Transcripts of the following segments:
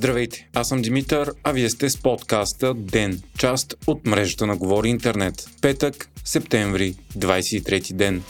Здравейте, аз съм Димитър, а вие сте с подкаста ДЕН, част от мрежата на Говори Интернет. Петък, септември, 23 ден.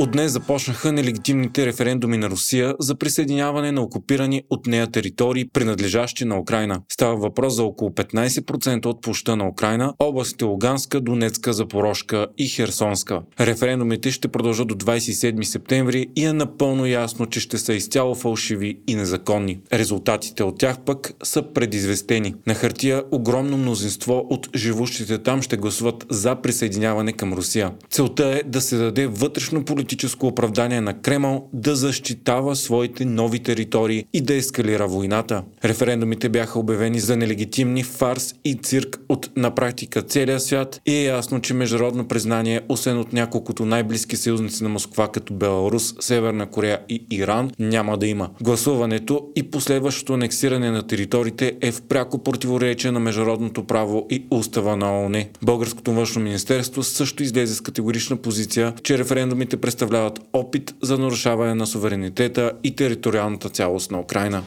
От днес започнаха нелегитимните референдуми на Русия за присъединяване на окупирани от нея територии, принадлежащи на Украина. Става въпрос за около 15% от площа на Украина, областите Луганска, Донецка, Запорожка и Херсонска. Референдумите ще продължат до 27 септември и е напълно ясно, че ще са изцяло фалшиви и незаконни. Резултатите от тях пък са предизвестени. На хартия огромно мнозинство от живущите там ще гласуват за присъединяване към Русия. Целта е да се даде вътрешно политическо политическо оправдание на Кремъл да защитава своите нови територии и да ескалира войната. Референдумите бяха обявени за нелегитимни фарс и цирк от на практика целия свят и е ясно, че международно признание, освен от няколкото най-близки съюзници на Москва като Беларус, Северна Корея и Иран, няма да има. Гласуването и последващото анексиране на териториите е в пряко противоречие на международното право и устава на ООН. Българското външно министерство също излезе с категорична позиция, че референдумите през представляват опит за нарушаване на суверенитета и териториалната цялост на Украина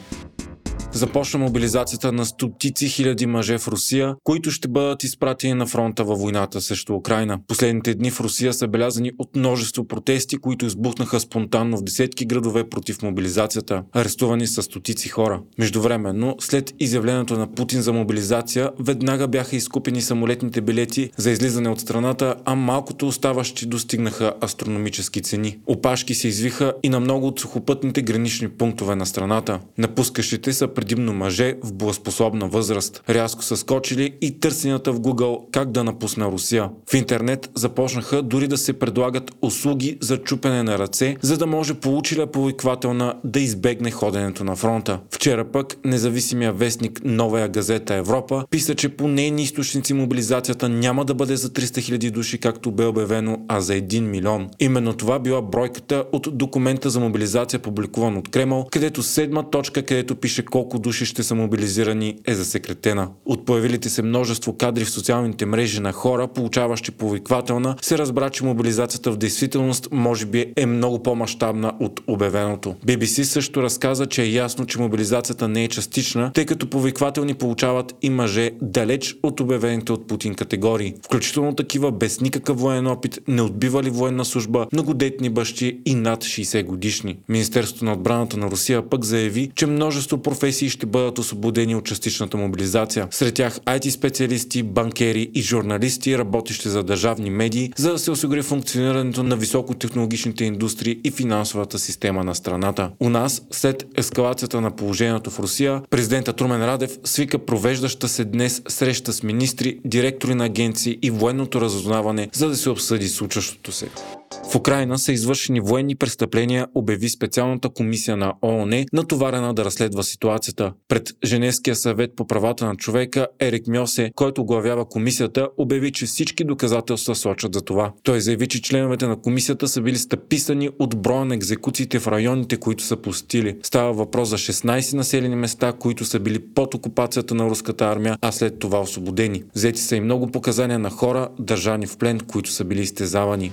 започна мобилизацията на стотици хиляди мъже в Русия, които ще бъдат изпратени на фронта във войната срещу Украина. Последните дни в Русия са белязани от множество протести, които избухнаха спонтанно в десетки градове против мобилизацията. Арестувани са стотици хора. Междувременно, след изявлението на Путин за мобилизация, веднага бяха изкупени самолетните билети за излизане от страната, а малкото оставащи достигнаха астрономически цени. Опашки се извиха и на много от сухопътните гранични пунктове на страната. Напускащите са предимно мъже в боеспособна възраст. Рязко са скочили и търсенията в Google как да напусна Русия. В интернет започнаха дори да се предлагат услуги за чупене на ръце, за да може получиля повиквателна да избегне ходенето на фронта. Вчера пък независимия вестник Новая газета Европа писа, че по нейни източници мобилизацията няма да бъде за 300 000 души, както бе обявено, а за 1 милион. Именно това била бройката от документа за мобилизация, публикуван от Кремъл, където седма точка, където пише колко колко души ще са мобилизирани е засекретена. От появилите се множество кадри в социалните мрежи на хора, получаващи повиквателна, се разбра, че мобилизацията в действителност може би е много по-масштабна от обявеното. BBC също разказа, че е ясно, че мобилизацията не е частична, тъй като повиквателни получават и мъже далеч от обявените от Путин категории, включително такива без никакъв военен опит, не отбивали военна служба, многодетни бащи и над 60 годишни. Министерството на отбраната на Русия пък заяви, че множество професии професии ще бъдат освободени от частичната мобилизация. Сред тях IT специалисти, банкери и журналисти, работещи за държавни медии, за да се осигури функционирането на високотехнологичните индустрии и финансовата система на страната. У нас, след ескалацията на положението в Русия, президента Трумен Радев свика провеждаща се днес среща с министри, директори на агенции и военното разузнаване, за да се обсъди случващото се. В Украина са извършени военни престъпления, обяви специалната комисия на ООН, натоварена да разследва ситуацията. Пред Женевския съвет по правата на човека Ерик Мьосе, който главява комисията, обяви, че всички доказателства сочат за това. Той заяви, че членовете на комисията са били стъписани от броя на екзекуциите в районите, които са посетили. Става въпрос за 16 населени места, които са били под окупацията на руската армия, а след това освободени. Взети са и много показания на хора, държани в плен, които са били изтезавани.